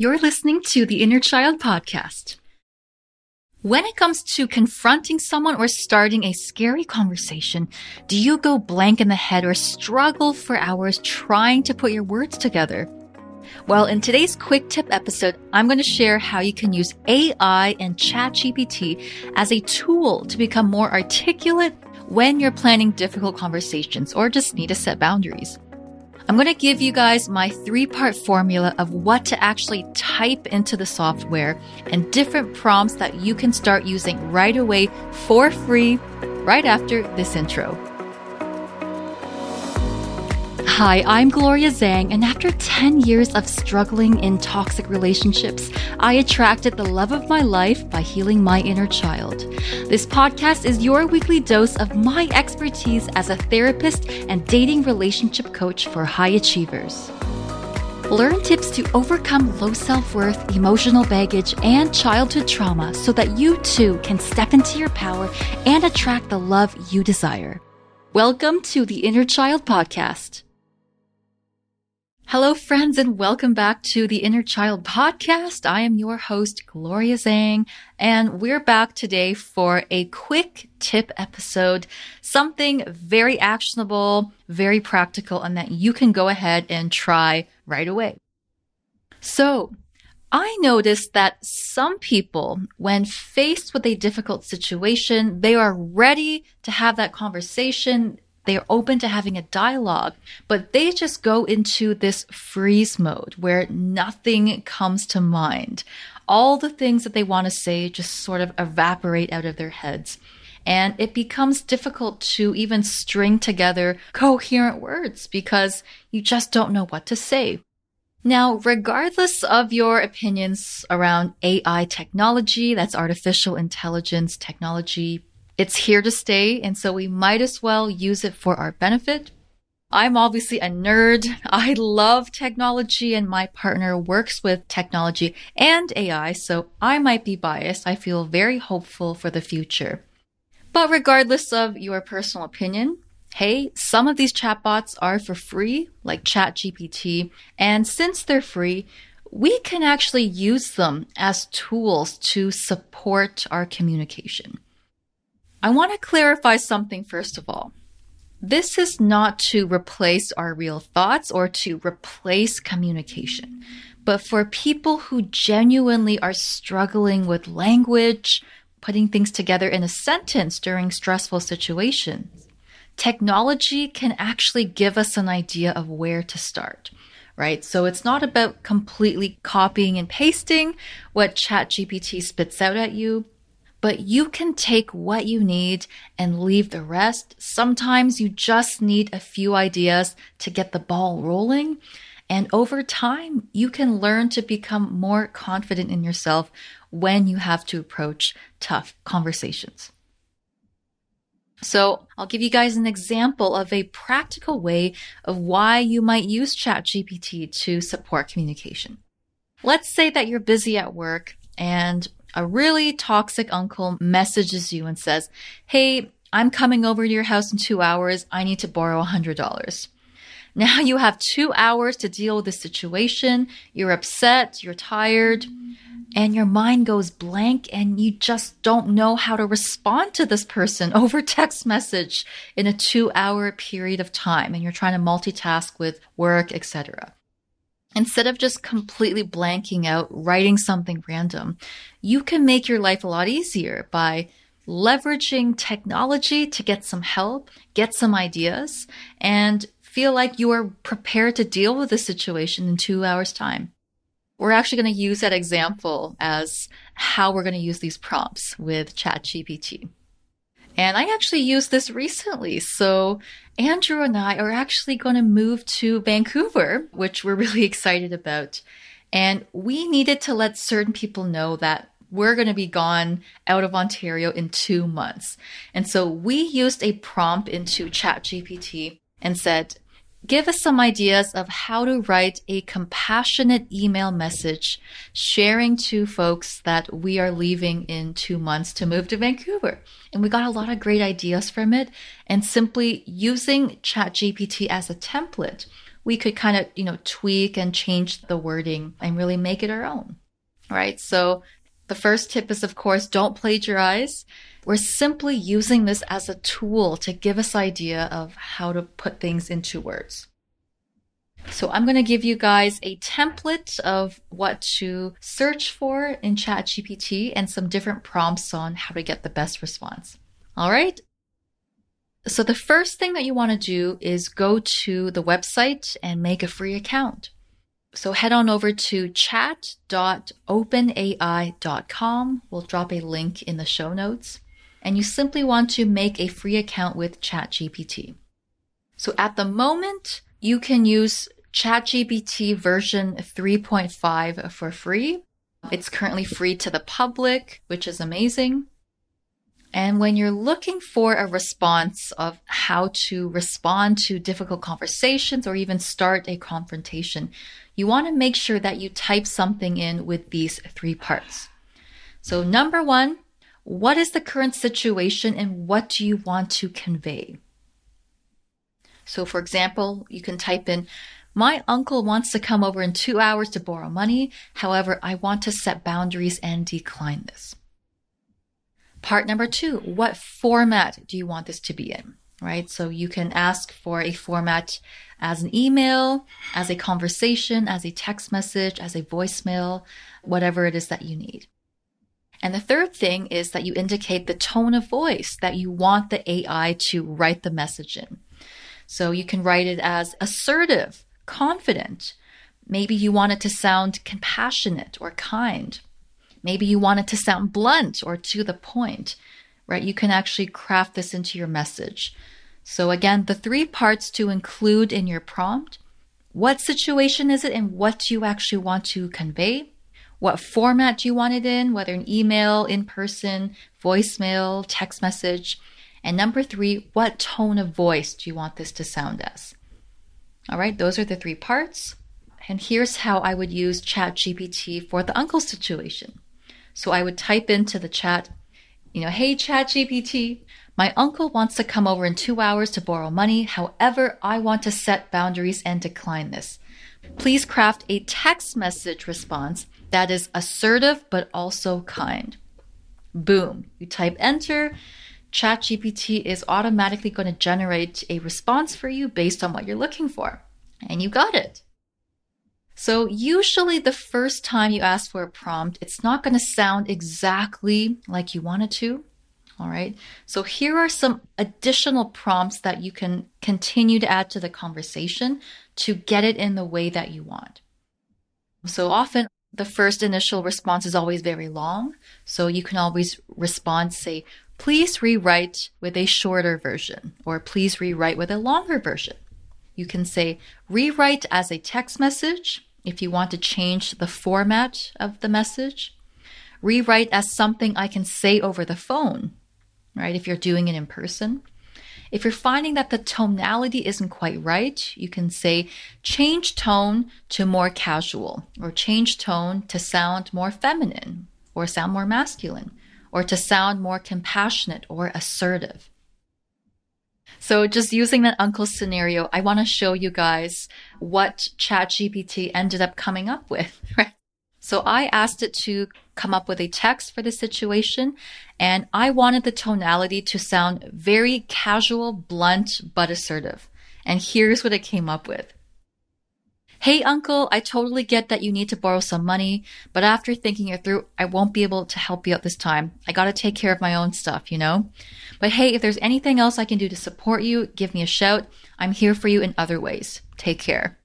You're listening to the Inner Child Podcast. When it comes to confronting someone or starting a scary conversation, do you go blank in the head or struggle for hours trying to put your words together? Well, in today's quick tip episode, I'm going to share how you can use AI and ChatGPT as a tool to become more articulate when you're planning difficult conversations or just need to set boundaries. I'm going to give you guys my three part formula of what to actually type into the software and different prompts that you can start using right away for free right after this intro. Hi, I'm Gloria Zhang, and after 10 years of struggling in toxic relationships, I attracted the love of my life by healing my inner child. This podcast is your weekly dose of my expertise as a therapist and dating relationship coach for high achievers. Learn tips to overcome low self worth, emotional baggage, and childhood trauma so that you too can step into your power and attract the love you desire. Welcome to the Inner Child Podcast. Hello, friends, and welcome back to the Inner Child podcast. I am your host, Gloria Zhang, and we're back today for a quick tip episode, something very actionable, very practical, and that you can go ahead and try right away. So, I noticed that some people, when faced with a difficult situation, they are ready to have that conversation. They're open to having a dialogue, but they just go into this freeze mode where nothing comes to mind. All the things that they want to say just sort of evaporate out of their heads. And it becomes difficult to even string together coherent words because you just don't know what to say. Now, regardless of your opinions around AI technology, that's artificial intelligence technology, it's here to stay, and so we might as well use it for our benefit. I'm obviously a nerd. I love technology and my partner works with technology and AI, so I might be biased. I feel very hopeful for the future. But regardless of your personal opinion, hey, some of these chatbots are for free, like ChatGPT, and since they're free, we can actually use them as tools to support our communication. I want to clarify something first of all. This is not to replace our real thoughts or to replace communication, but for people who genuinely are struggling with language, putting things together in a sentence during stressful situations, technology can actually give us an idea of where to start right? So it's not about completely copying and pasting what ChatGPT spits out at you, but you can take what you need and leave the rest. Sometimes you just need a few ideas to get the ball rolling. And over time, you can learn to become more confident in yourself when you have to approach tough conversations. So I'll give you guys an example of a practical way of why you might use ChatGPT to support communication. Let's say that you're busy at work and a really toxic uncle messages you and says, Hey, I'm coming over to your house in two hours. I need to borrow a $100. Now you have two hours to deal with the situation. You're upset, you're tired, and your mind goes blank and you just don't know how to respond to this person over text message in a two hour period of time. And you're trying to multitask with work, etc. Instead of just completely blanking out, writing something random, you can make your life a lot easier by leveraging technology to get some help, get some ideas, and feel like you are prepared to deal with the situation in two hours' time. We're actually going to use that example as how we're going to use these prompts with ChatGPT. And I actually used this recently. So Andrew and I are actually going to move to Vancouver, which we're really excited about. And we needed to let certain people know that we're going to be gone out of Ontario in two months. And so we used a prompt into ChatGPT and said, give us some ideas of how to write a compassionate email message sharing to folks that we are leaving in two months to move to Vancouver. And we got a lot of great ideas from it. And simply using ChatGPT as a template, we could kind of, you know, tweak and change the wording and really make it our own. Right? So the first tip is, of course, don't plagiarize. We're simply using this as a tool to give us idea of how to put things into words. So I'm going to give you guys a template of what to search for in ChatGPT and some different prompts on how to get the best response. All right. So the first thing that you want to do is go to the website and make a free account. So head on over to chat.openai.com. We'll drop a link in the show notes. And you simply want to make a free account with ChatGPT. So at the moment, you can use ChatGPT version 3.5 for free. It's currently free to the public, which is amazing. And when you're looking for a response of how to respond to difficult conversations or even start a confrontation, you want to make sure that you type something in with these three parts. So, number one, what is the current situation and what do you want to convey? So, for example, you can type in, my uncle wants to come over in two hours to borrow money. However, I want to set boundaries and decline this. Part number two, what format do you want this to be in? Right? So you can ask for a format as an email, as a conversation, as a text message, as a voicemail, whatever it is that you need. And the third thing is that you indicate the tone of voice that you want the AI to write the message in. So you can write it as assertive, confident. Maybe you want it to sound compassionate or kind. Maybe you want it to sound blunt or to the point, right? You can actually craft this into your message. So, again, the three parts to include in your prompt what situation is it and what do you actually want to convey? What format do you want it in, whether an email, in person, voicemail, text message? And number three, what tone of voice do you want this to sound as? All right, those are the three parts. And here's how I would use ChatGPT for the uncle situation. So I would type into the chat, you know, hey, ChatGPT, my uncle wants to come over in two hours to borrow money. However, I want to set boundaries and decline this. Please craft a text message response that is assertive but also kind. Boom. You type enter. ChatGPT is automatically going to generate a response for you based on what you're looking for. And you got it. So usually the first time you ask for a prompt, it's not going to sound exactly like you want it to. All right. So here are some additional prompts that you can continue to add to the conversation to get it in the way that you want. So often the first initial response is always very long. So you can always respond, say, please rewrite with a shorter version or please rewrite with a longer version. You can say rewrite as a text message if you want to change the format of the message. Rewrite as something I can say over the phone, right? If you're doing it in person. If you're finding that the tonality isn't quite right, you can say change tone to more casual or change tone to sound more feminine or sound more masculine or to sound more compassionate or assertive. So just using that uncle scenario, I want to show you guys what ChatGPT ended up coming up with, right? So I asked it to come up with a text for the situation and I wanted the tonality to sound very casual, blunt, but assertive. And here's what it came up with. Hey, uncle, I totally get that you need to borrow some money, but after thinking it through, I won't be able to help you out this time. I gotta take care of my own stuff, you know? But hey, if there's anything else I can do to support you, give me a shout. I'm here for you in other ways. Take care.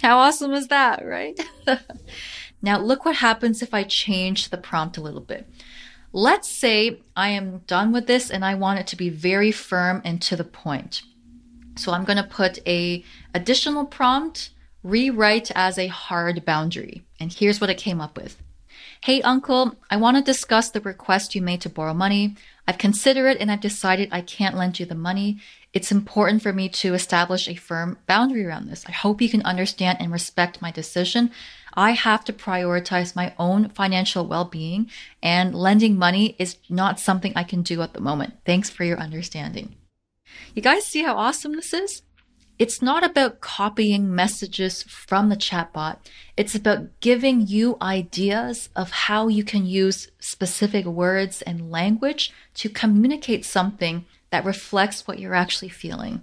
How awesome is that, right? now look what happens if I change the prompt a little bit. Let's say I am done with this and I want it to be very firm and to the point. So I'm going to put a additional prompt rewrite as a hard boundary. And here's what it came up with. Hey, uncle, I want to discuss the request you made to borrow money. I've considered it and I've decided I can't lend you the money. It's important for me to establish a firm boundary around this. I hope you can understand and respect my decision. I have to prioritize my own financial well being, and lending money is not something I can do at the moment. Thanks for your understanding. You guys see how awesome this is? It's not about copying messages from the chatbot. It's about giving you ideas of how you can use specific words and language to communicate something that reflects what you're actually feeling.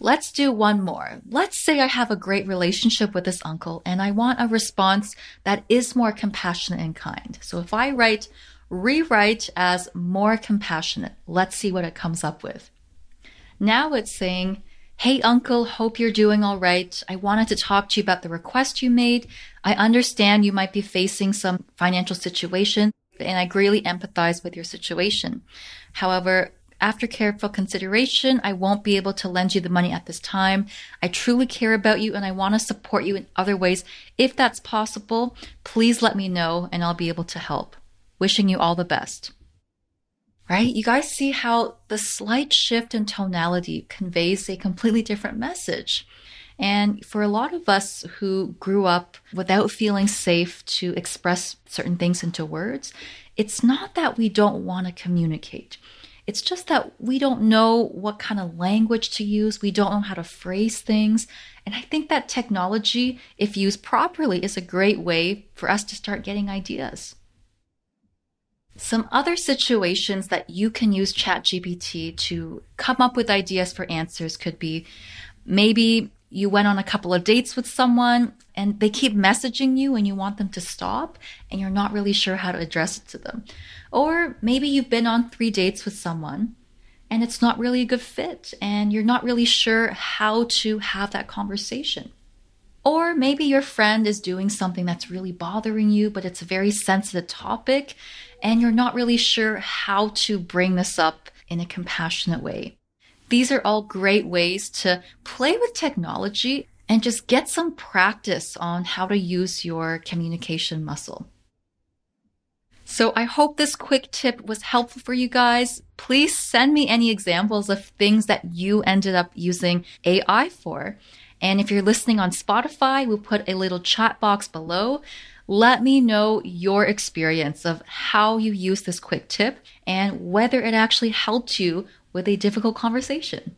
Let's do one more. Let's say I have a great relationship with this uncle and I want a response that is more compassionate and kind. So if I write rewrite as more compassionate, let's see what it comes up with. Now it's saying, Hey, uncle, hope you're doing all right. I wanted to talk to you about the request you made. I understand you might be facing some financial situation and I greatly empathize with your situation. However, after careful consideration, I won't be able to lend you the money at this time. I truly care about you and I want to support you in other ways. If that's possible, please let me know and I'll be able to help. Wishing you all the best. Right? You guys see how the slight shift in tonality conveys a completely different message. And for a lot of us who grew up without feeling safe to express certain things into words, it's not that we don't want to communicate. It's just that we don't know what kind of language to use. We don't know how to phrase things. And I think that technology, if used properly, is a great way for us to start getting ideas. Some other situations that you can use ChatGPT to come up with ideas for answers could be maybe you went on a couple of dates with someone and they keep messaging you and you want them to stop and you're not really sure how to address it to them. Or maybe you've been on three dates with someone and it's not really a good fit and you're not really sure how to have that conversation. Or maybe your friend is doing something that's really bothering you, but it's a very sensitive topic and you're not really sure how to bring this up in a compassionate way. These are all great ways to play with technology and just get some practice on how to use your communication muscle. So I hope this quick tip was helpful for you guys. Please send me any examples of things that you ended up using AI for. And if you're listening on Spotify, we'll put a little chat box below. Let me know your experience of how you use this quick tip and whether it actually helped you with a difficult conversation.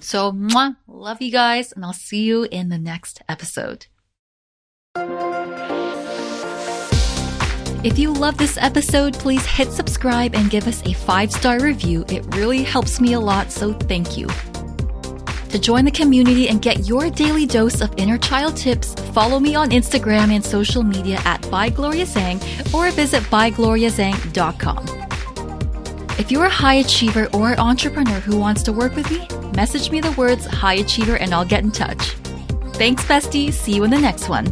So, mwah, love you guys, and I'll see you in the next episode. If you love this episode, please hit subscribe and give us a five star review. It really helps me a lot, so thank you. To join the community and get your daily dose of inner child tips, follow me on Instagram and social media at by Gloria Zhang or visit bygloriazhang.com. If you're a high achiever or entrepreneur who wants to work with me, message me the words high achiever and I'll get in touch. Thanks, bestie. See you in the next one.